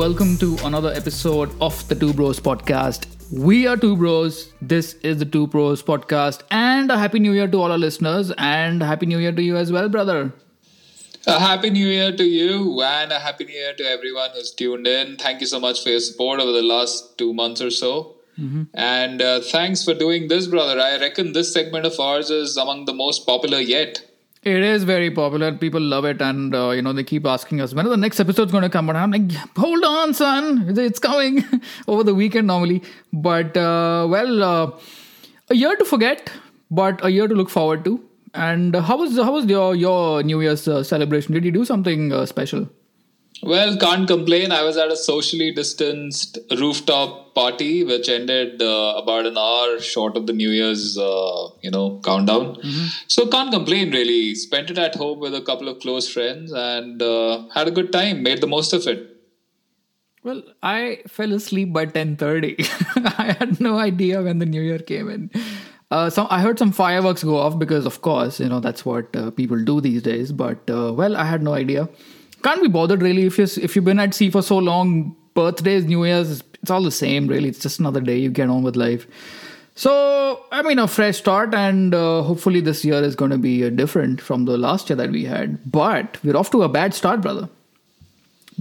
Welcome to another episode of the Two Bros podcast. We are Two Bros. This is the Two Bros podcast, and a happy new year to all our listeners, and happy new year to you as well, brother. A happy new year to you, and a happy new year to everyone who's tuned in. Thank you so much for your support over the last two months or so. And uh, thanks for doing this, brother. I reckon this segment of ours is among the most popular yet. It is very popular. People love it, and uh, you know they keep asking us when the next episode's going to come. And I'm like, hold on, son, it's coming over the weekend normally. But uh, well, uh, a year to forget, but a year to look forward to. And how was how was your your New Year's uh, celebration? Did you do something uh, special? Well, can't complain. I was at a socially distanced rooftop party, which ended uh, about an hour short of the New Year's, uh, you know, countdown. So can't complain really. Spent it at home with a couple of close friends and uh, had a good time. Made the most of it. Well, I fell asleep by ten thirty. I had no idea when the New Year came in. Uh, some I heard some fireworks go off because, of course, you know that's what uh, people do these days. But uh, well, I had no idea. Can't be bothered really if you if you've been at sea for so long. Birthdays, New Year's, it's all the same. Really, it's just another day. You get on with life. So I mean, a fresh start, and uh, hopefully this year is going to be uh, different from the last year that we had. But we're off to a bad start, brother.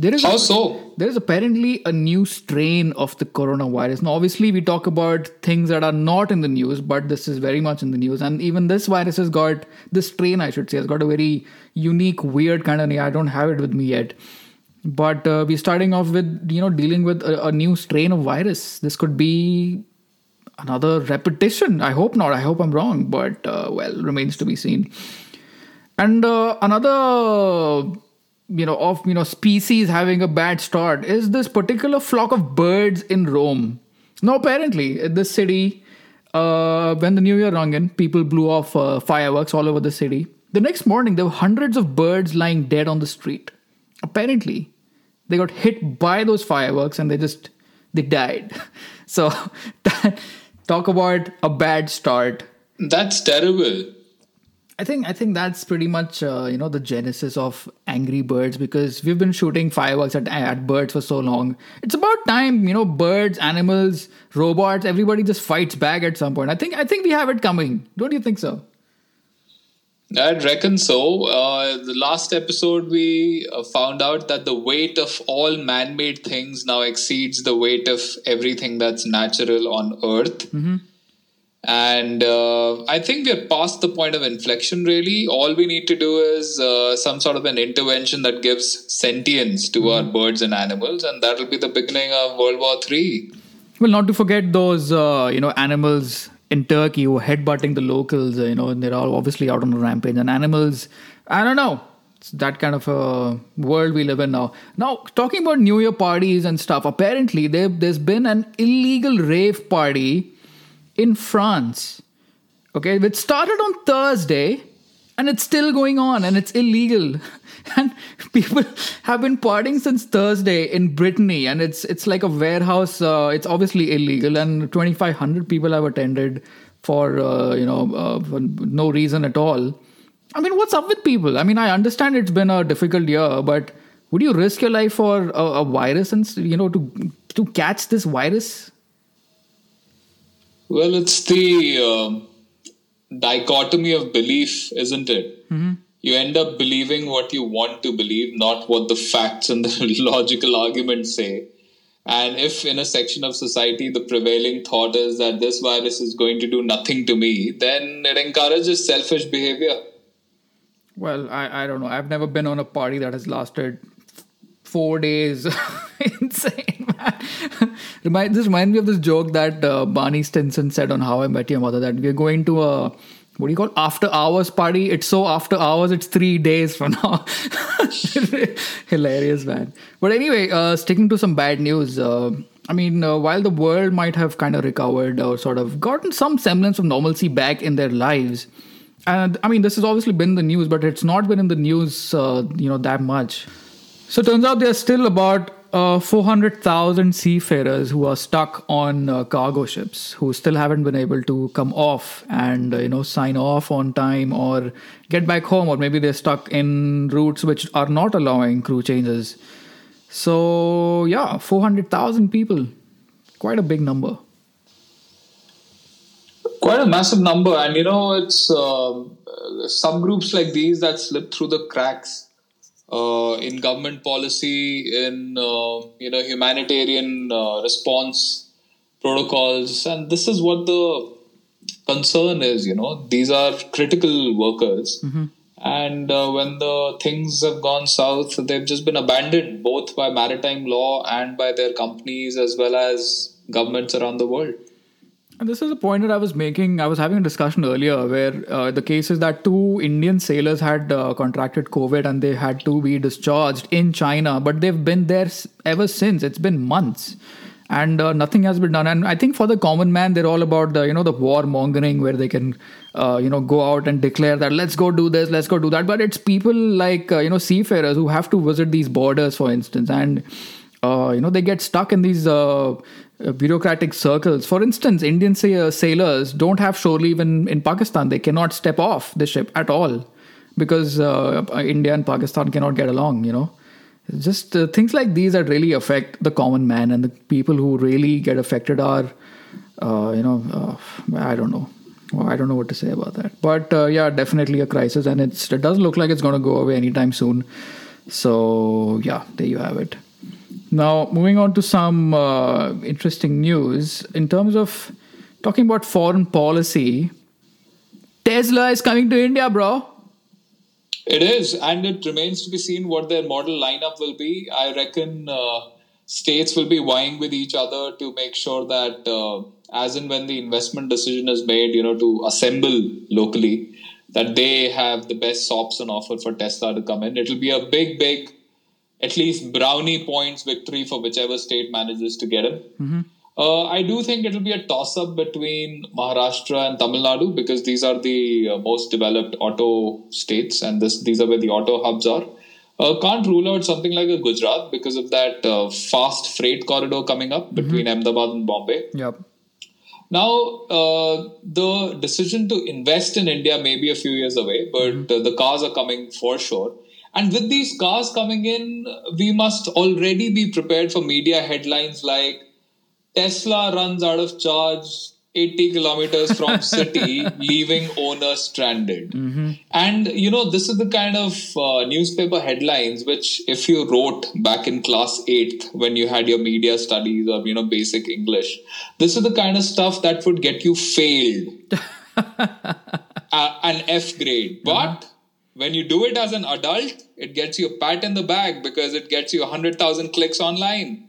There is a- How so? there is apparently a new strain of the coronavirus. Now, obviously, we talk about things that are not in the news, but this is very much in the news. And even this virus has got, this strain, I should say, has got a very unique, weird kind of. I don't have it with me yet. But uh, we're starting off with, you know, dealing with a, a new strain of virus. This could be another repetition. I hope not. I hope I'm wrong. But, uh, well, remains to be seen. And uh, another, you know, of you know species having a bad start is this particular flock of birds in Rome. Now, apparently, this city, uh, when the New Year rung in, people blew off uh, fireworks all over the city. The next morning, there were hundreds of birds lying dead on the street. Apparently, they got hit by those fireworks and they just they died. So, talk about a bad start. That's terrible. I think I think that's pretty much uh, you know the genesis of Angry Birds because we've been shooting fireworks at, at birds for so long. It's about time you know birds, animals, robots, everybody just fights back at some point. I think I think we have it coming. Don't you think so? I'd reckon so. Uh, the last episode, we uh, found out that the weight of all man made things now exceeds the weight of everything that's natural on Earth. And uh, I think we're past the point of inflection, really. All we need to do is uh, some sort of an intervention that gives sentience to our birds and animals, and that'll be the beginning of World War III. Well, not to forget those uh, you know animals in Turkey who are headbutting the locals. uh, You know, and they're all obviously out on a rampage. And animals, I don't know. It's that kind of a world we live in now. Now, talking about New Year parties and stuff. Apparently, there there's been an illegal rave party in France. Okay, which started on Thursday and it's still going on and it's illegal. And people have been partying since Thursday in Brittany, and it's it's like a warehouse. Uh, it's obviously illegal, and 2,500 people have attended for uh, you know uh, for no reason at all. I mean, what's up with people? I mean, I understand it's been a difficult year, but would you risk your life for a, a virus and you know to to catch this virus? Well, it's the um dichotomy of belief, isn't it? You end up believing what you want to believe, not what the facts and the logical arguments say. And if in a section of society the prevailing thought is that this virus is going to do nothing to me, then it encourages selfish behavior. Well, I, I don't know. I've never been on a party that has lasted four days. Insane. Remind, this reminds me of this joke that uh, Barney Stinson said on How I Met Your Mother that we're going to a, what do you call after hours party? It's so after hours, it's three days from now. Hilarious, man. But anyway, uh, sticking to some bad news. Uh, I mean, uh, while the world might have kind of recovered or sort of gotten some semblance of normalcy back in their lives, and I mean, this has obviously been the news, but it's not been in the news, uh, you know, that much. So turns out there's still about uh, 400,000 seafarers who are stuck on uh, cargo ships who still haven't been able to come off and uh, you know sign off on time or get back home or maybe they're stuck in routes which are not allowing crew changes So yeah, four hundred thousand people, quite a big number. Quite a massive number, and you know it's um, subgroups like these that slip through the cracks uh, in government policy, in uh, you know humanitarian uh, response protocols, and this is what the concern is. You know, these are critical workers. Mm-hmm. And uh, when the things have gone south, they've just been abandoned both by maritime law and by their companies as well as governments around the world. And this is a point that I was making. I was having a discussion earlier where uh, the case is that two Indian sailors had uh, contracted COVID and they had to be discharged in China, but they've been there ever since. It's been months and uh, nothing has been done. And I think for the common man, they're all about the you know the war mongering where they can uh, you know go out and declare that let's go do this, let's go do that. But it's people like uh, you know seafarers who have to visit these borders, for instance, and uh, you know they get stuck in these uh, bureaucratic circles. For instance, Indian sailors don't have shore leave in, in Pakistan. They cannot step off the ship at all because uh, India and Pakistan cannot get along. You know just uh, things like these that really affect the common man and the people who really get affected are uh, you know uh, i don't know well, i don't know what to say about that but uh, yeah definitely a crisis and it doesn't look like it's going to go away anytime soon so yeah there you have it now moving on to some uh, interesting news in terms of talking about foreign policy tesla is coming to india bro it is, and it remains to be seen what their model lineup will be. I reckon uh, states will be vying with each other to make sure that, uh, as and when the investment decision is made, you know, to assemble locally, that they have the best SOPs on offer for Tesla to come in. It'll be a big, big, at least brownie points victory for whichever state manages to get him. Mm-hmm. Uh, I do think it'll be a toss up between Maharashtra and Tamil Nadu because these are the uh, most developed auto states and this these are where the auto hubs are. Uh, can't rule out something like a Gujarat because of that uh, fast freight corridor coming up between mm-hmm. Ahmedabad and Bombay. Yep. Now, uh, the decision to invest in India may be a few years away, but mm-hmm. the cars are coming for sure. And with these cars coming in, we must already be prepared for media headlines like Tesla runs out of charge 80 kilometers from city, leaving owner stranded. Mm-hmm. And you know, this is the kind of uh, newspaper headlines which, if you wrote back in class 8th when you had your media studies or you know basic English, this is the kind of stuff that would get you failed uh, an F grade. But uh-huh. When you do it as an adult, it gets you a pat in the back because it gets you 100,000 clicks online.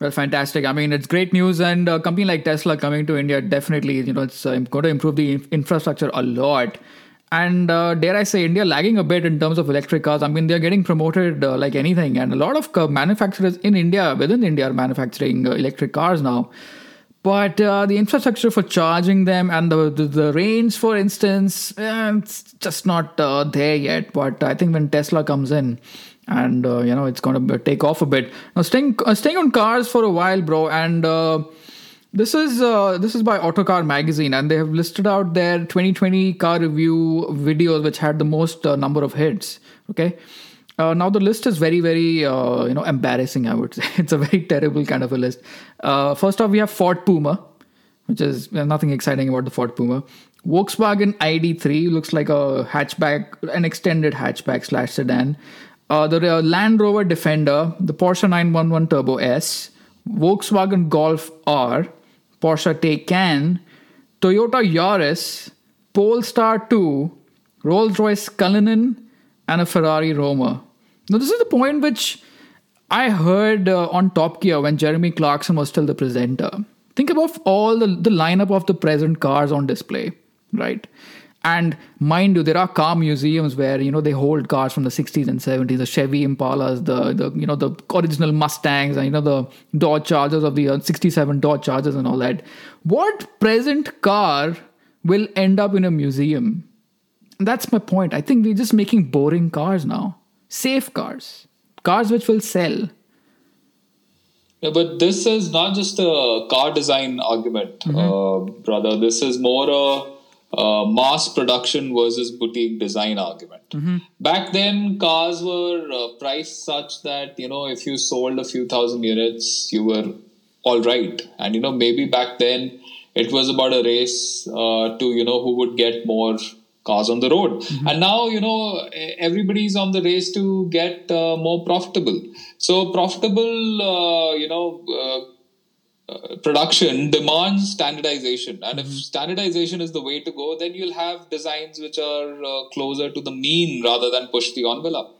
Well, fantastic. I mean, it's great news, and a company like Tesla coming to India definitely, you know, it's uh, going to improve the infrastructure a lot. And uh, dare I say, India lagging a bit in terms of electric cars. I mean, they're getting promoted uh, like anything, and a lot of manufacturers in India, within India, are manufacturing uh, electric cars now. But uh, the infrastructure for charging them and the the, the range, for instance, eh, it's just not uh, there yet. But I think when Tesla comes in, and uh, you know it's going to take off a bit now staying uh, staying on cars for a while bro and uh, this is uh, this is by autocar magazine and they have listed out their 2020 car review videos which had the most uh, number of hits okay uh, now the list is very very you know embarrassing i would say. It's a very terrible kind of a list. First off we have ford puma which is nothing exciting about the ford puma. Volkswagen ID3 looks like a hatchback, an extended hatchback slash sedan. Uh, the uh, Land Rover Defender, the Porsche 911 Turbo S, Volkswagen Golf R, Porsche Taycan, Toyota Yaris, Polestar 2, Rolls Royce Cullinan, and a Ferrari Roma. Now, this is the point which I heard uh, on Top Gear when Jeremy Clarkson was still the presenter. Think about all the, the lineup of the present cars on display, right? And mind you, there are car museums where you know they hold cars from the 60s and 70s, the Chevy Impalas, the the you know the original Mustangs, and you know the Dodge Chargers of the uh, 67 Dodge Chargers and all that. What present car will end up in a museum? That's my point. I think we're just making boring cars now, safe cars, cars which will sell. Yeah, but this is not just a car design argument, mm-hmm. uh, brother. This is more a uh, mass production versus boutique design argument. Mm-hmm. Back then, cars were uh, priced such that you know if you sold a few thousand units, you were all right. And you know maybe back then it was about a race uh, to you know who would get more cars on the road. Mm-hmm. And now you know everybody's on the race to get uh, more profitable. So profitable, uh, you know. Uh, uh, production demands standardization and if standardization is the way to go then you'll have designs which are uh, closer to the mean rather than push the envelope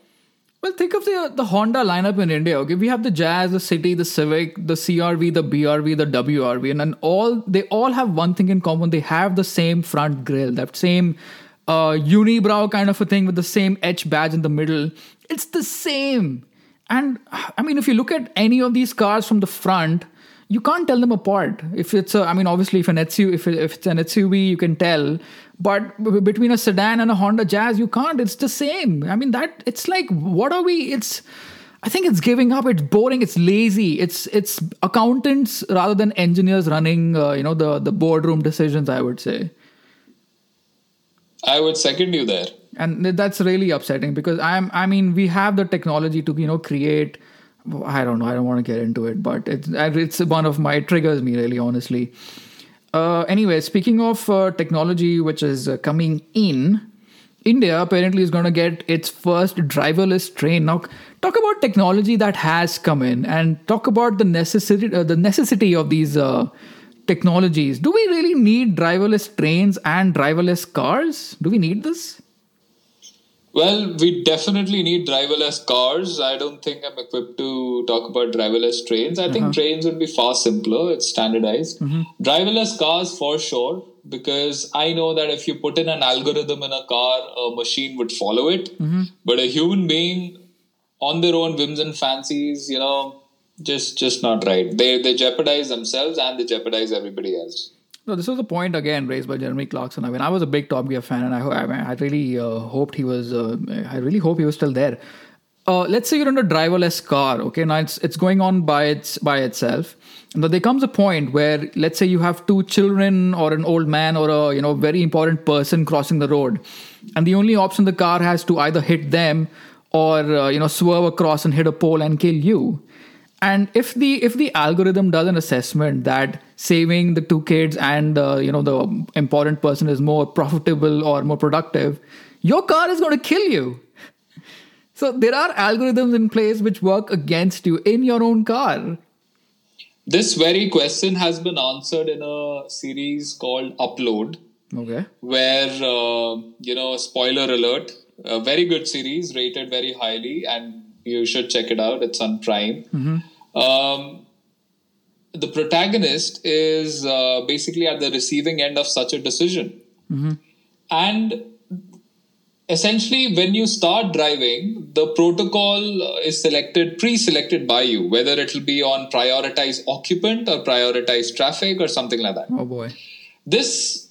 Well, think of the the Honda lineup in India. Okay, we have the Jazz, the City, the Civic, the CRV, the BRV, the WRV, and then all they all have one thing in common. They have the same front grille, that same uh, unibrow kind of a thing with the same H badge in the middle. It's the same. And I mean, if you look at any of these cars from the front, you can't tell them apart. If it's a, I mean, obviously, if an SUV, if, if it's an SUV, you can tell. But between a sedan and a Honda Jazz, you can't. It's the same. I mean, that it's like, what are we? It's, I think it's giving up. It's boring. It's lazy. It's it's accountants rather than engineers running, uh, you know, the the boardroom decisions. I would say. I would second you there. And that's really upsetting because i'm i mean we have the technology to you know create i don't know i don't want to get into it but it's it's one of my triggers me really honestly. Uh, anyway speaking of uh, technology which is uh, coming in india apparently is going to get its first driverless train. Now talk about technology that has come in and talk about the necessity uh, the necessity of these uh, technologies. Do we really need driverless trains and driverless cars? Do we need this? Well we definitely need driverless cars. I don't think i'm equipped to talk about driverless trains. I think uh-huh. trains would be far simpler. It's standardized. Mm-hmm. Driverless cars for sure because i know that if you put in an algorithm in a car a machine would follow it. Mm-hmm. But a human being on their own whims and fancies you know just just not right they they jeopardize themselves and they jeopardize everybody else No, this was a point again raised by Jeremy Clarkson. I mean, I was a big Top Gear fan, and I, I, mean, I really uh, hoped he was. Uh, I really hope he was still there. Uh, let's say you're in a driverless car. Okay, now it's it's going on by its by itself. Now there comes a point where, let's say, you have two children or an old man or a you know very important person crossing the road, and the only option the car has to either hit them or uh, you know swerve across and hit a pole and kill you and if the if the algorithm does an assessment that saving the two kids and uh, you know the important person is more profitable or more productive your car is going to kill you. So there are algorithms in place which work against you in your own car. This very question has been answered in a series called upload okay. where uh, you know spoiler alert a very good series rated very highly and you should check it out. It's on prime. Um, the protagonist is uh, basically at the receiving end of such a decision. And essentially when you start driving the protocol is selected pre-selected by you whether it will be on prioritize occupant or prioritize traffic or something like that. Oh boy. This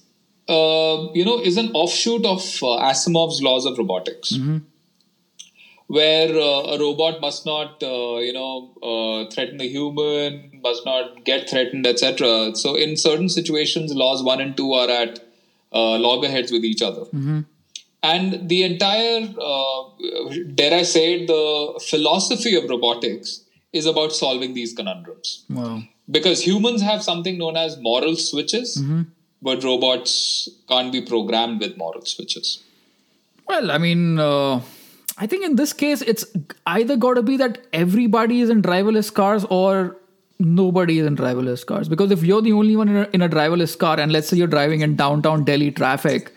uh, you know is an offshoot of uh, asimov's laws of robotics where uh, a robot must not uh, you know uh, threaten a human must not get threatened etc so in certain situations laws 1 and 2 are at uh, loggerheads with each other. And the entire uh, dare i say it, the philosophy of robotics is about solving these conundrums. Wow. Because humans have something known as moral switches but robots can't be programmed with moral switches. Well, I mean, uh, I think in this case, it's either got to be that everybody is in driverless cars or nobody is in driverless cars. Because if you're the only one in a, in a driverless car, and let's say you're driving in downtown Delhi traffic,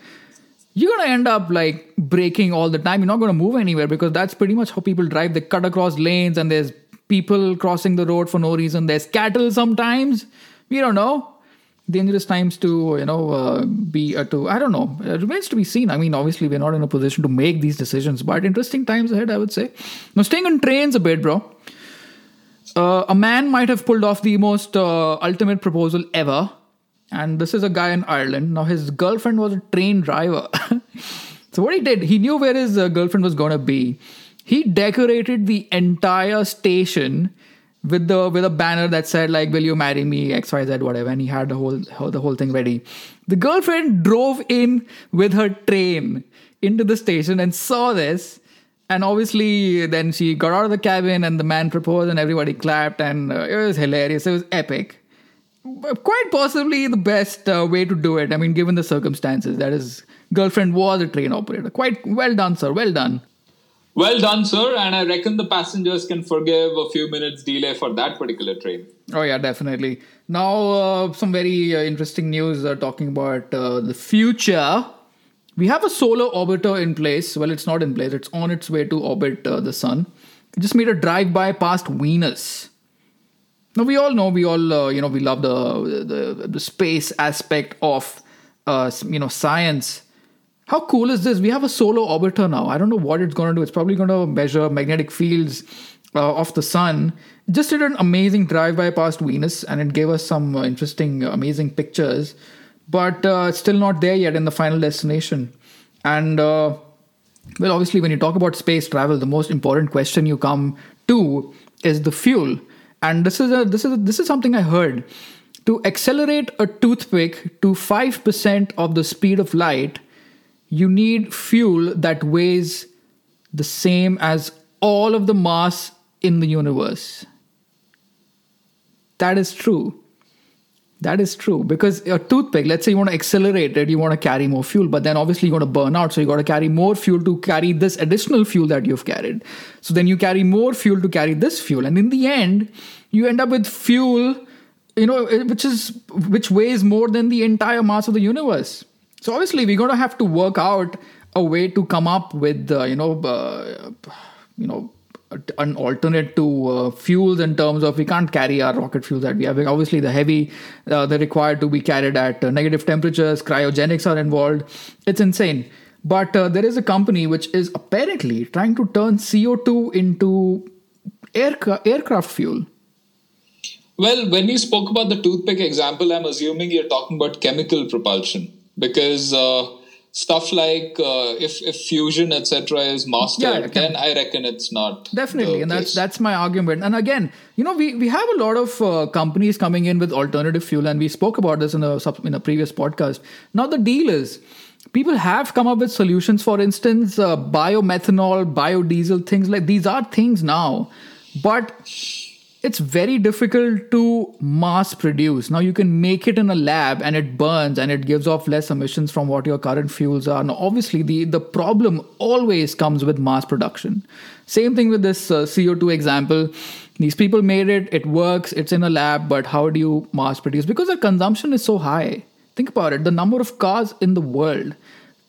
you're going to end up like braking all the time. You're not going to move anywhere because that's pretty much how people drive. They cut across lanes and there's people crossing the road for no reason. There's cattle sometimes. We don't know dangerous times to you know uh, be uh, to i don't know. It remains to be seen. I mean obviously we're not in a position to make these decisions but interesting times ahead i would say. Now staying on trains a bit bro. Uh, a man might have pulled off the most uh, ultimate proposal ever and this is a guy in ireland. Now his girlfriend was a train driver. So what he did he knew where his uh, girlfriend was to be. He decorated the entire station with the with a banner that said like will you marry me? Xyz whatever. And he had the whole the whole thing ready. The girlfriend drove in with her train into the station and saw this. And obviously then she got out of the cabin and the man proposed and everybody clapped. And uh, it was hilarious. It was epic. Quite possibly the best uh, way to do it. I mean given the circumstances that his girlfriend was a train operator. Quite well done sir. Well done well done, sir. And I reckon the passengers can forgive a few minutes delay for that particular train. Oh, yeah, definitely. Now, uh, some very uh, interesting news uh, talking about uh, the future. We have a solar orbiter in place. Well, it's not in place, it's on its way to orbit uh, the sun. It just made a drive by past Venus. Now, we all know, we all, uh, you know, we love the, the, the space aspect of, you know, science how cool is this? We have a solar orbiter now. I don't know what it's going to do. It's probably going to measure magnetic fields uh, of the sun. Just did an amazing drive by past Venus and it gave us some uh, interesting, uh, amazing pictures. But uh, still not there yet in the final destination. And uh, well, obviously, when you talk about space travel, the most important question you come to is the fuel. And this is a, this is a, this is something I heard. To accelerate a toothpick to five percent of the speed of light, you need fuel that weighs the same as all of the mass in the universe. That is true. That is true because a toothpick, let's say you want to accelerate it, you want to carry more fuel, but then obviously you're going to burn out. So you got to carry more fuel to carry this additional fuel that you've carried. So then you carry more fuel to carry this fuel. And in the end, you end up with fuel, you know, eh, which is which weighs more than the entire mass of the universe. So obviously, we're going to have to work out a way to come up with, uh, you know, uh, you know, an alternate to uh, fuels in terms of we can't carry our rocket fuels that we have. Obviously, the heavy, uh, they're required to be carried at uh, negative temperatures. Cryogenics are involved. It's insane. But uh, there is a company which is apparently trying to turn CO2 into aircraft aircraft fuel. Well, when you spoke about the toothpick example, I'm assuming you're talking about chemical propulsion because uh, stuff like uh, if if fusion etc is mastered yeah, then i reckon it's not definitely and that's that's my argument. And again you know we we have a lot of uh, companies coming in with alternative fuel and we spoke about this in a in a previous podcast. Now the deal is people have come up with solutions for instance uh, biomethanol biodiesel things like these are things now. But it's very difficult to mass produce. Now you can make it in a lab and it burns and it gives off less emissions from what your current fuels are. Now obviously the the problem always comes with mass production. Same thing with this uh, CO2 example. These people made it, it works, it's in a lab, but how do you mass produce? Because the consumption is so high. Think about it, the number of cars in the world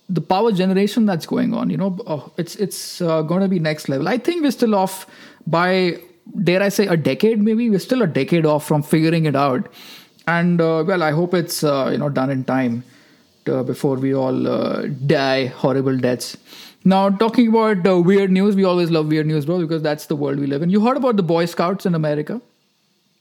the power generation that's going on you know oh, it's it's uh, going to be next level i think we're still off by dare I say, a decade maybe. We're still a decade off from figuring it out. And uh, well, I hope it's uh, you know done in time to, before we all uh, die horrible deaths. Now, talking about uh, weird news, we always love weird news, bro, because that's the world we live in. You heard about the Boy Scouts in America?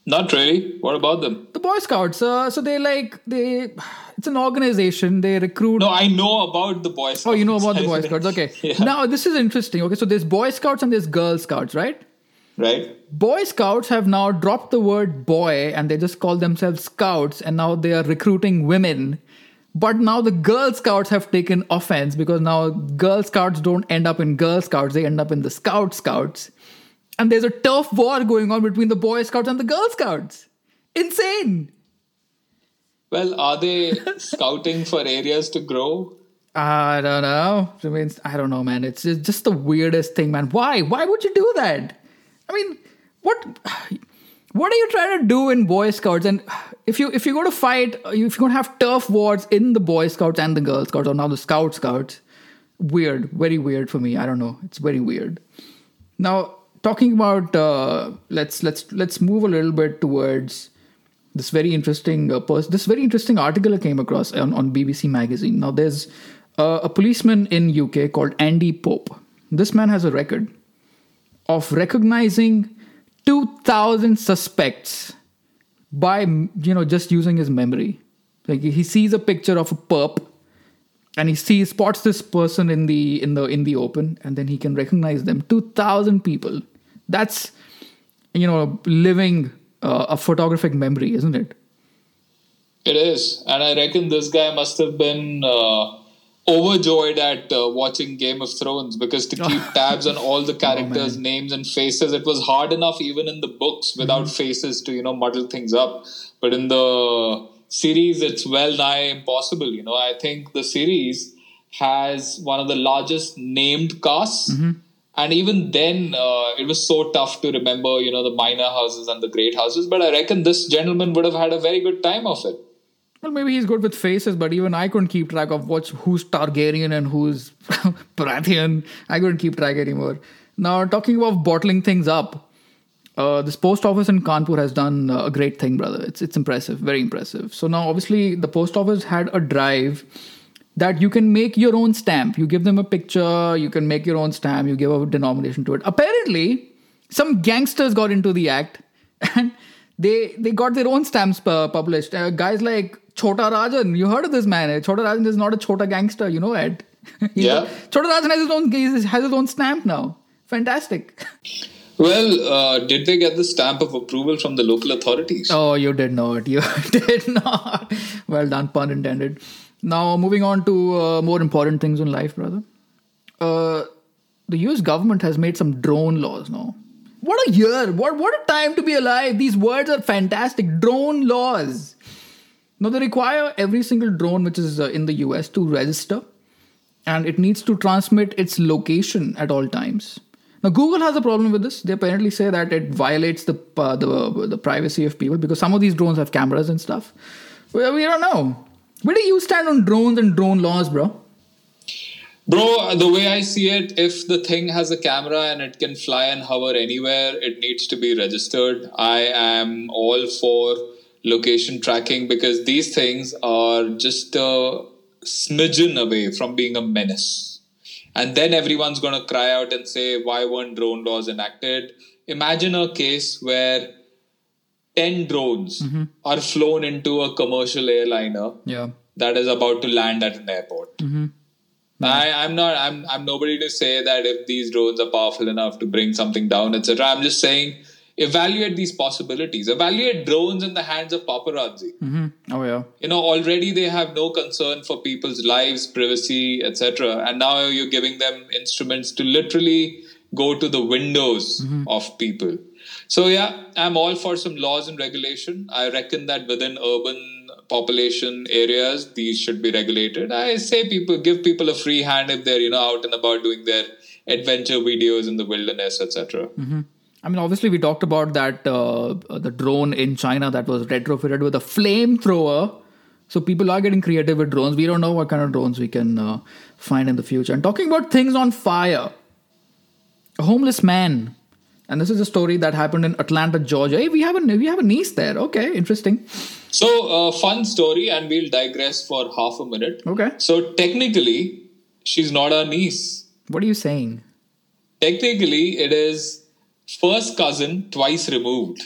Not really. What about them? The Boy Scouts. Uh, so they like they. It's an organization. They recruit. No, I know about the Boy Scouts. Oh, you know about the Boy Scouts. Okay. yeah. Now this is interesting. Okay, so there's Boy Scouts and there's Girl Scouts, right? Right. Boy Scouts have now dropped the word boy and they just call themselves Scouts and now they are recruiting women. But now the Girl Scouts have taken offense because now Girl Scouts don't end up in Girl Scouts, they end up in the Scout Scouts. And there's a turf war going on between the Boy Scouts and the Girl Scouts. Insane. Well, are they scouting for areas to grow? I don't know. I mean, I don't know, man. It's just the weirdest thing, man. Why? Why would you do that? I mean, what what are you trying to do in Boy Scouts? And if you if you're going to fight, if you're going to have turf wars in the Boy Scouts and the Girl Scouts, or now the Scout Scouts, weird, very weird for me. I don't know. It's very weird. Now, talking about uh, let's let's let's move a little bit towards this very interesting uh, this very interesting article I came across on, on BBC Magazine. Now, there's uh, a policeman in UK called Andy Pope. This man has a record of recognizing 2000 suspects by you know just using his memory. Like he sees a picture of a perp and he sees spots this person in the in the in the open and then he can recognize them. 2000 people. That's you know, living uh, a photographic memory, isn't it? It is, and I reckon this guy must have been uh, overjoyed at uh, watching Game of Thrones because to keep tabs on all the characters' Oh, names and faces, it was hard enough even in the books without Mm-hmm. faces to you know muddle things up. But in the series, it's well nigh impossible. You know, I think the series has one of the largest named casts. Mm-hmm. And even then, uh, it was so tough to remember, you know, the minor houses and the great houses. But I reckon this gentleman would have had a very good time of it. Well, maybe he's good with faces, but even I couldn't keep track of what's who's Targaryen and who's Baratheon. I couldn't keep track anymore. Now, talking about bottling things up, uh, this post office in Kanpur has done uh, a great thing, brother. It's it's impressive, very impressive. So now, obviously, the post office had a drive that you can make your own stamp. You give them a picture, you can make your own stamp, you give a denomination to it. Apparently, some gangsters got into the act and they they got their own stamps pu- published. Uh, guys like Chota Rajan, you heard of this man? eh? Chota Rajan is not a Chota gangster, you know it. Yeah. Chota Rajan has his own has his own stamp now. Fantastic. Well, uh, did they get the stamp of approval from the local authorities? Oh, you did not. You did not. Well done, pun intended. Now, moving on to uh, more important things in life, brother. Uh, the US government has made some drone laws now. What a year! What, what a time to be alive! These words are fantastic. Drone laws. Now, they require every single drone which is uh, in the US to register and it needs to transmit its location at all times. Now, Google has a problem with this. They apparently say that it violates the uh, the, the privacy of people because some of these drones have cameras and stuff. We don't know. Where do you stand on drones and drone laws, bro? Bro, the way I see it, if the thing has a camera and it can fly and hover anywhere, it needs to be registered. I am all for location tracking because these things are just a smidgen away from being a menace. And then everyone's going to cry out and say, why weren't drone laws enacted? Imagine a case where 10 drones mm-hmm. are flown into a commercial airliner Yeah. that is about to land at an airport. Mm-hmm. I, I'm not. I'm. I'm nobody to say that if these drones are powerful enough to bring something down, etc. I'm just saying, evaluate these possibilities. Evaluate drones in the hands of paparazzi. hmm Oh yeah. You know, already they have no concern for people's lives, privacy, etc. And now you're giving them instruments to literally go to the windows of people. So yeah, I'm all for some laws and regulation. I reckon that within urban population areas, these should be regulated. I say people give people a free hand if they're you know out and about doing their adventure videos in the wilderness, etc. I mean, obviously, we talked about that uh, the drone in China that was retrofitted with a flamethrower. So people are getting creative with drones. We don't know what kind of drones we can uh, find in the future. And talking about things on fire, a homeless man, and this is a story that happened in Atlanta, Georgia. Hey, we have a we have a niece there. Okay, interesting. So, uh, fun story, and we'll digress for half a minute. Okay, So, technically, she's not our niece. what are you saying? Technically, it is first cousin twice removed.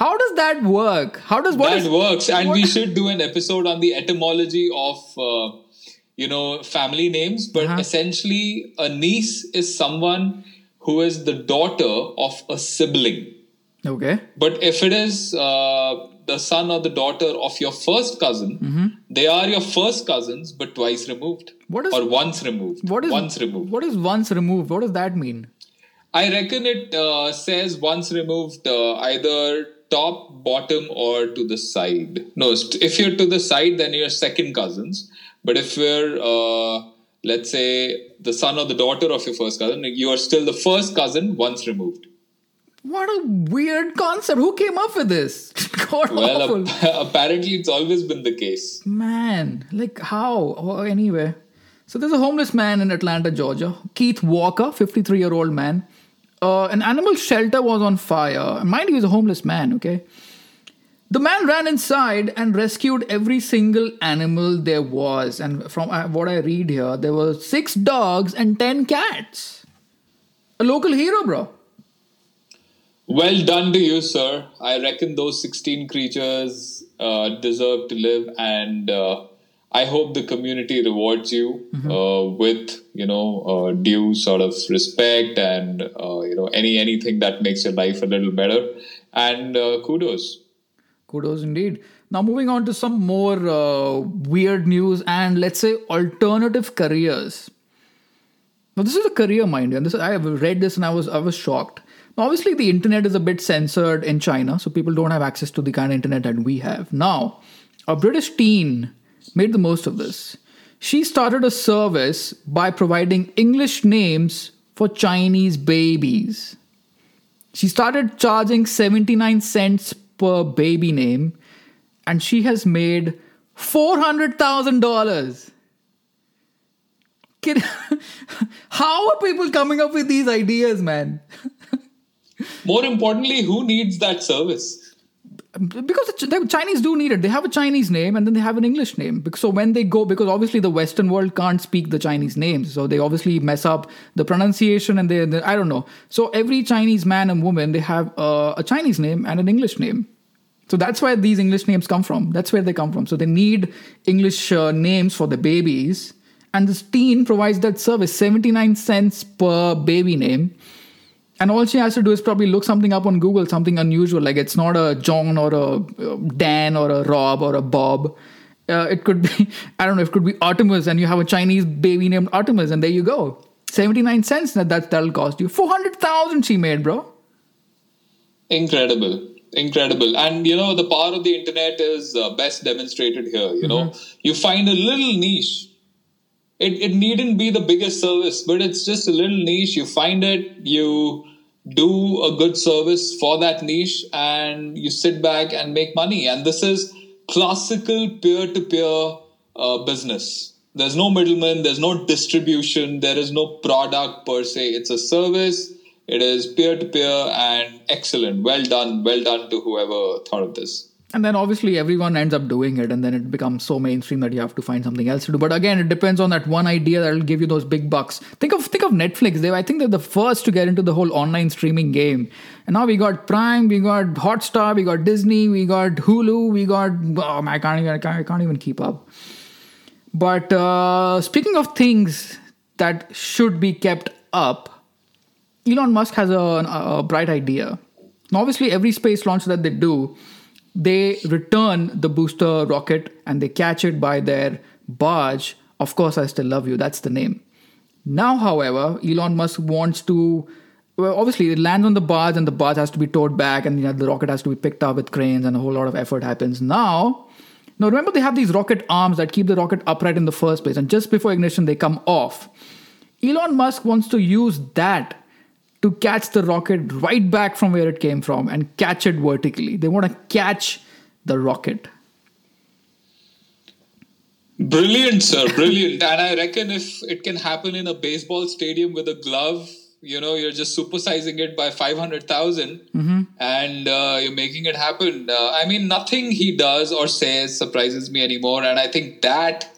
How does that work? How does what that is- works, and what- we should do an episode on the etymology of, uh, you know, family names. But Uh-huh. essentially, a niece is someone who is the daughter of a sibling. Okay, But if it is uh, the son or the daughter of your first cousin, Mm-hmm. they are your first cousins, but twice removed. What is- or once removed? what is once removed? What is once removed? What does that mean? I reckon it uh, says once removed, uh, either top, bottom, or to the side. No, if you're to the side, then you're second cousins. But if you're, uh, let's say, the son or the daughter of your first cousin, you are still the first cousin once removed. What a weird concept. Who came up with this? God Well, awful. ap- apparently, it's always been the case. Man, like how? Oh, anyway. So there's a homeless man in Atlanta, Georgia. Keith Walker, 53 year old man. Uh, an animal shelter was on fire. Mind you, he's a homeless man, okay? The man ran inside and rescued every single animal there was. And from uh, what I read here, there were six dogs and 10 cats. A local hero, bro. Well done to you, sir. I reckon those 16 creatures uh, deserve to live, and uh, I hope the community rewards you Mm-hmm. uh, with you know uh, due sort of respect and uh, you know any anything that makes your life a little better. And uh, kudos. Kudos indeed. Now, moving on to some more uh, weird news and let's say alternative careers. Now, this is a career, mind you, and this I have read this and I was I was shocked. Now, obviously, the internet is a bit censored in China, so people don't have access to the kind of internet that we have. Now, a British teen made the most of this. She started a service by providing English names for Chinese babies. She started charging 79 cents per baby name and she has made $400,000. Kid- How are people coming up with these ideas, man? More importantly, who needs that service? Because the, Chinese do need it. They have a Chinese name and then they have an English name. So when they go, because obviously the Western world can't speak the Chinese names, so they obviously mess up the pronunciation and they, they- I don't know. So every Chinese man and woman they have uh, a Chinese name and an English name. So that's where these English names come from. That's where they come from. So they need English uh, names for the babies, and this teen provides that service, seventy nine cents per baby name. And all she has to do is probably look something up on Google, something unusual, like it's not a John or a uh, Dan or a Rob or a Bob. Uh, it could be, I don't know, it could be Artemis, and you have a Chinese baby named Artemis, and there you go. 79 cents that, that that'll cost you. 400,000 she made, bro. Incredible. Incredible. And you know, the power of the internet is uh, best demonstrated here. You know, you find a little niche. It, it needn't be the biggest service, but it's just a little niche. You find it, you do a good service for that niche, and you sit back and make money. And this is classical peer to peer business. There's no middleman, there's no distribution, there is no product per se. It's a service it is peer to peer and excellent. Well done. Well done to whoever thought of this. And then obviously everyone ends up doing it, and then it becomes so mainstream that you have to find something else to do. But again, it depends on that one idea that'll give you those big bucks. Think of think of Netflix. They I think they're the first to get into the whole online streaming game. And now we got Prime, we got Hotstar, we got Disney, we got Hulu, we got oh, I can't even I can't, I can't even keep up. But uh, speaking of things that should be kept up, Elon Musk has a, a bright idea. Now, obviously, every space launch that they do, they return the booster rocket and they catch it by their barge. Of course, I still love you. That's the name. Now, however, Elon Musk wants to. Well, obviously, it lands on the barge and the barge has to be towed back, and you know, the rocket has to be picked up with cranes, and a whole lot of effort happens. Now, now remember they have these rocket arms that keep the rocket upright in the first place, and just before ignition, they come off. Elon Musk wants to use that to catch the rocket right back from where it came from and catch it vertically. They want to catch the rocket. Brilliant, sir. Brilliant. and I reckon if it can happen in a baseball stadium with a glove, you know, you're just supersizing it by 500,000 and uh, you're making it happen. Uh, I mean, nothing he does or says surprises me anymore. And I think that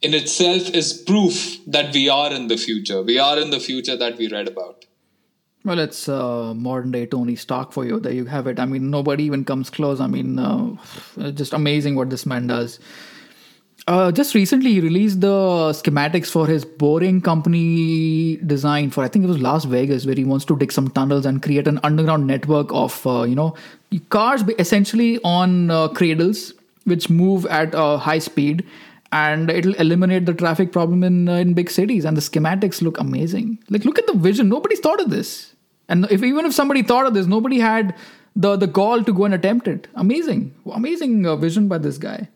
in itself is proof that we are in the future. We are in the future that we read about. Well, it's uh, modern day Tony Stark for you. There you have it. I mean, nobody even comes close. I mean, uh, just amazing what this man does. Uh, just recently, he released the schematics for his boring company design for I think it was Las Vegas, where he wants to dig some tunnels and create an underground network of uh, you know cars essentially on uh, cradles which move at a high speed, and it'll eliminate the traffic problem in uh, in big cities. And the schematics look amazing. Like look at the vision. Nobody's thought of this, and if even if somebody thought of this, nobody had the the gall to go and attempt it. Amazing, amazing uh, vision by this guy.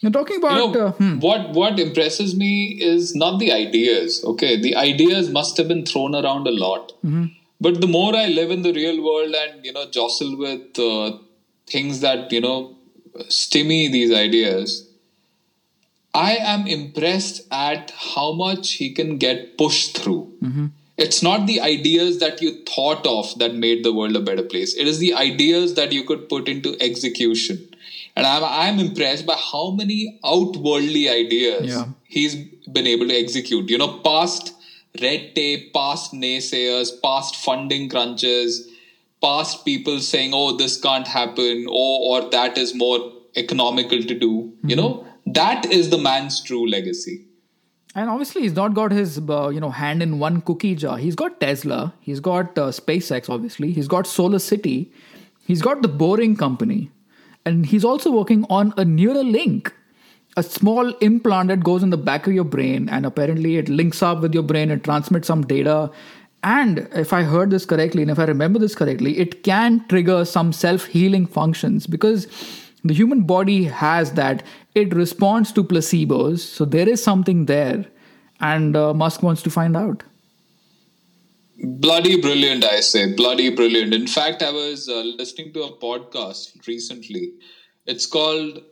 You're talking about you know, uh, hmm. what what impresses me is not the ideas. Okay, the ideas must have been thrown around a lot. Mm-hmm. But the more I live in the real world and you know jostle with uh, things that you know stimmy these ideas, I am impressed at how much he can get pushed through. It's not the ideas that you thought of that made the world a better place. It is the ideas that you could put into execution. And I'm, I'm impressed by how many outworldly ideas Yeah. he's been able to execute. You know, past red tape, past naysayers, past funding crunches, past people saying, oh, this can't happen, or, or that is more economical to do. You mm-hmm. know, That is the man's true legacy. And obviously, he's not got his uh, you know hand in one cookie jar. He's got Tesla. He's got uh, SpaceX. Obviously, he's got Solar City. He's got the Boring Company, and he's also working on a Neuralink, a small implant that goes in the back of your brain, and apparently it links up with your brain and transmits some data. And if I heard this correctly, and if I remember this correctly, it can trigger some self healing functions because the human body has that. It responds to placebos. So there is something there. And uh, musk wants to find out. Bloody brilliant i say. Bloody brilliant. In fact i was uh, listening to a podcast recently. It's called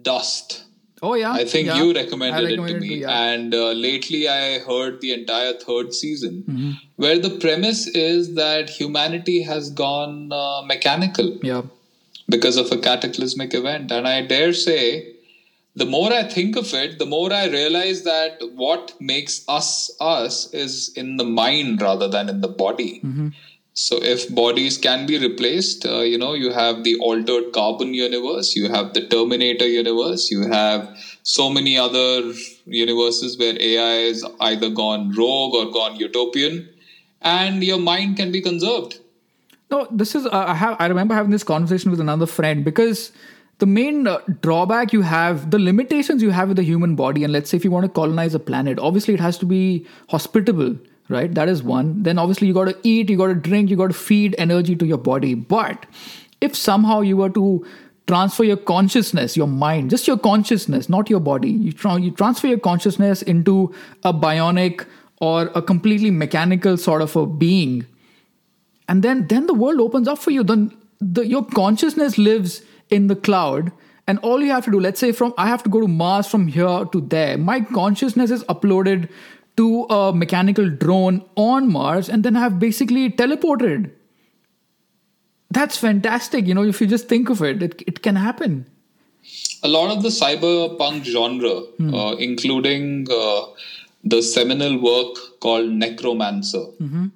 dust. Oh yeah. I think yeah. you recommended, recommended, it to me yeah. and uh, lately i heard the entire third season mm-hmm. where the premise is that humanity has gone uh, mechanical. Yeah because of a cataclysmic event. And I dare say, the more I think of it, the more I realize that what makes us us is in the mind rather than in the body. Mm-hmm. So if bodies can be replaced, uh, you know, you have the altered carbon universe, you have the Terminator universe, you have so many other universes where AI is either gone rogue or gone utopian, and your mind can be conserved. No, this is uh, I have I remember having this conversation with another friend because the main uh, drawback you have, the limitations you have with the human body, and let's say if you want to colonize a planet, obviously it has to be hospitable, right? That is one. Then obviously you got to eat, you got to drink, you got to feed energy to your body. But if somehow you were to transfer your consciousness, your mind, just your consciousness, not your body, you, tra- you transfer your consciousness into a bionic or a completely mechanical sort of a being and then then the world opens up for you. Then the, your consciousness lives in the cloud and all you have to do let's say from i have to go to mars from here to there. My consciousness is uploaded to a mechanical drone on mars and then i have basically teleported. That's fantastic you know if you just think of it it, it can happen. A lot of the cyberpunk genre Hmm. uh, including uh, the seminal work called Neuromancer. Mm-hmm.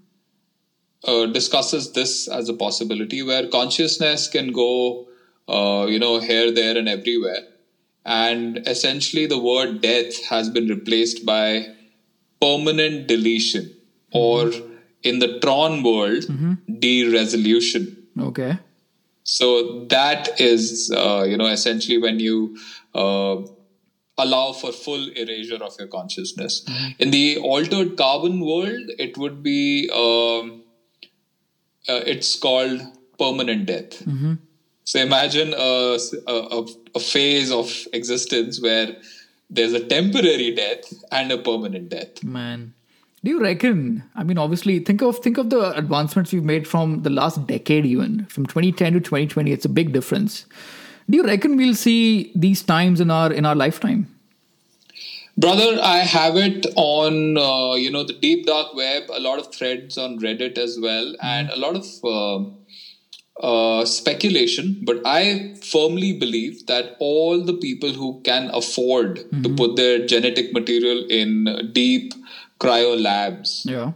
Uh, discusses this as a possibility where consciousness can go, uh, you know, here, there, and everywhere. And essentially, the word death has been replaced by permanent deletion, or in the Tron world, de-resolution. okay So that is, uh, you know, essentially when you uh, allow for full erasure of your consciousness. In the altered carbon world, it would be, um, uh, it's called permanent death. So imagine a, a, a phase of existence where there's a temporary death and a permanent death. man do you reckon i mean obviously think of think of the advancements we've made from the last decade even from 2010 to 2020 it's a big difference do you reckon we'll see these times in our in our lifetime Brother, I have it on uh, you know the deep dark web, a lot of threads on Reddit as well, and a lot of uh, uh, speculation. But I firmly believe that all the people who can afford to put their genetic material in deep cryo labs yeah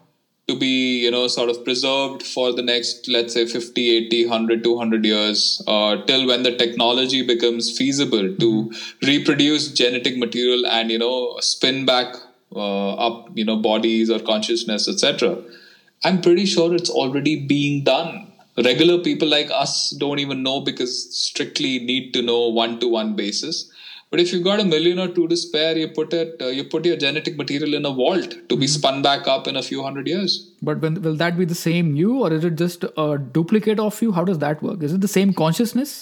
to be you know sort of preserved for the next let's say 50 80 100 200 years uh, till when the technology becomes feasible to reproduce genetic material and you know spin back uh, up you know bodies or consciousness etc i'm pretty sure it's already being done. Regular people like us don't even know because strictly need to know one to one basis but if you've got a million or two to spare, you put it, uh, you put your genetic material in a vault to be spun back up in a few hundred years. but when, will that be the same you or is it just a duplicate of you how does that work is it the same consciousness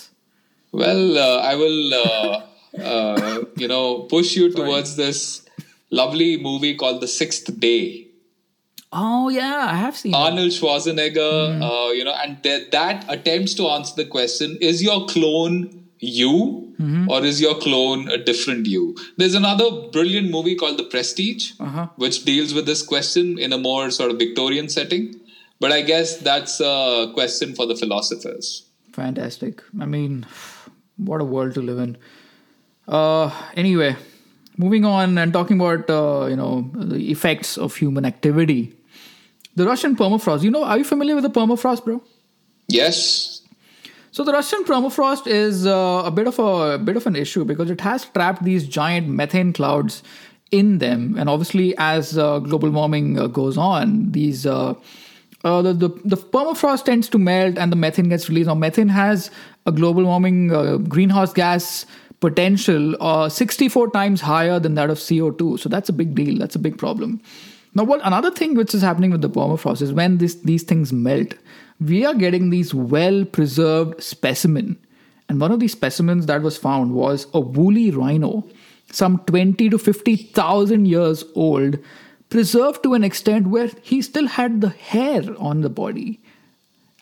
Well, uh, I will, uh, uh, you know, push you towards this lovely movie called The Sixth Day. oh yeah i have seen it. Arnold Schwarzenegger, uh, you know, and that that attempts to answer the question: Is your clone you, or is your clone a different you? There's another brilliant movie called The Prestige, Uh-huh. which deals with this question in a more sort of Victorian setting. But I guess that's a question for the philosophers. Fantastic. I mean, what a world to live in. Uh, anyway, moving on and talking about uh, you know the effects of human activity. The Russian permafrost. You know, are you familiar with the permafrost, bro? Yes, So the Russian permafrost is uh, a bit of a, a bit of an issue because it has trapped these giant methane clouds in them, and obviously as uh, global warming uh, goes on, these uh, uh, the, the the permafrost tends to melt and the methane gets released. Now methane has a global warming uh, greenhouse gas potential uh, 64 times higher than that of CO2. So that's a big deal. That's a big problem. Now, what another thing which is happening with the permafrost is when this, these things melt, we are getting these well preserved specimen. And one of these specimens that was found was a woolly rhino, some 20 to 50,000 years old, preserved to an extent where he still had the hair on the body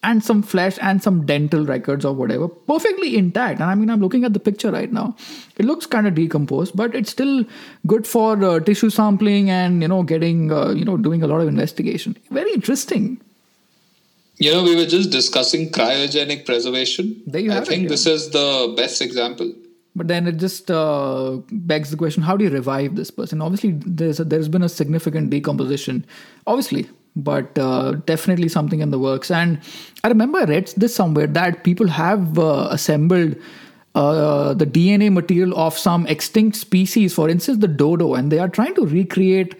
and some flesh and some dental records or whatever perfectly intact. And i mean i'm looking at the picture right now. It looks kind of decomposed but it's still good for uh, tissue sampling and you know getting uh, you know doing a lot of investigation. Very interesting. You know we were just discussing cryogenic preservation. There you i have think it, yeah. this is the best example. But then it just uh, begs the question how do you revive this person? Obviously there's a, there's been a significant decomposition. Obviously but uh, definitely something in the works. And I remember I read this somewhere that people have uh, assembled uh, the DNA material of some extinct species, for instance, the dodo, and they are trying to recreate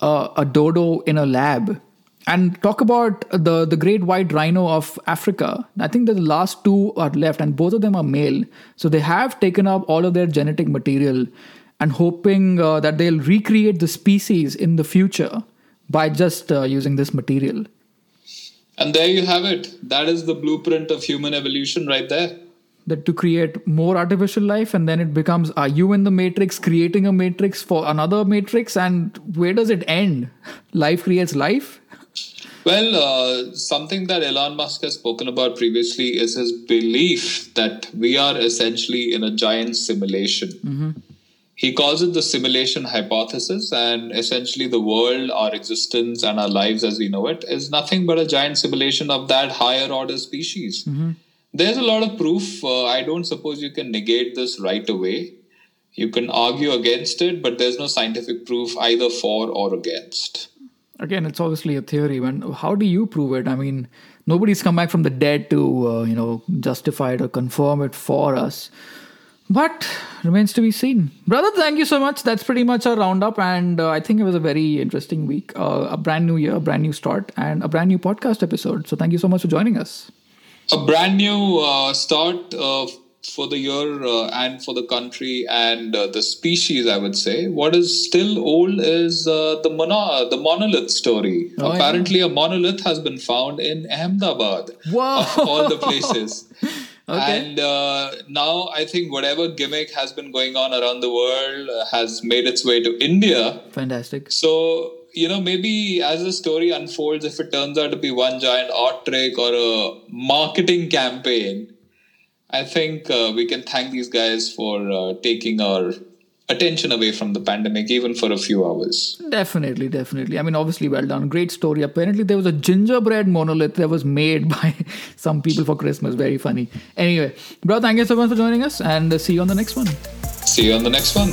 uh, a dodo in a lab. And talk about the, the great white rhino of Africa. I think that the last two are left, and both of them are male. So they have taken up all of their genetic material and hoping uh, that they'll recreate the species in the future by just uh, using this material. And there you have it. That is the blueprint of human evolution right there. That to create more artificial life, and then it becomes are you in the matrix creating a matrix for another matrix? And where does it end? Life creates life? Well, uh, something that Elon Musk has spoken about previously is his belief that we are essentially in a giant simulation. Mm-hmm. He calls it the simulation hypothesis, and essentially, the world, our existence, and our lives as we know it is nothing but a giant simulation of that higher order species. Mm-hmm. There's a lot of proof. Uh, I don't suppose you can negate this right away. You can argue against it, but there's no scientific proof either for or against. Again, it's obviously a theory. When how do you prove it? I mean, nobody's come back from the dead to uh, you know justify it or confirm it for us. But remains to be seen. Brother, thank you so much. That's pretty much our roundup. And uh, I think it was a very interesting week. Uh, a brand new year, a brand new start, and a brand new podcast episode. So thank you so much for joining us. A brand new uh, start uh, for the year uh, and for the country and uh, the species, I would say. What is still old is the, mono- the monolith story. Oh, Apparently, yeah. a monolith has been found in Ahmedabad. Whoa. Of all the places. Okay. And uh, now I think whatever gimmick has been going on around the world uh, has made its way to India. Fantastic. So, you know, maybe as the story unfolds, if it turns out to be one giant art trick or a marketing campaign, I think uh, we can thank these guys for uh, taking our attention away from the pandemic even for a few hours. Definitely, definitely. I mean, obviously, well done. Great story. Apparently, there was a gingerbread monolith that was made by some people for Christmas. Very funny. Anyway, bro, thank you so much for joining us and see you on the next one. See you on the next one.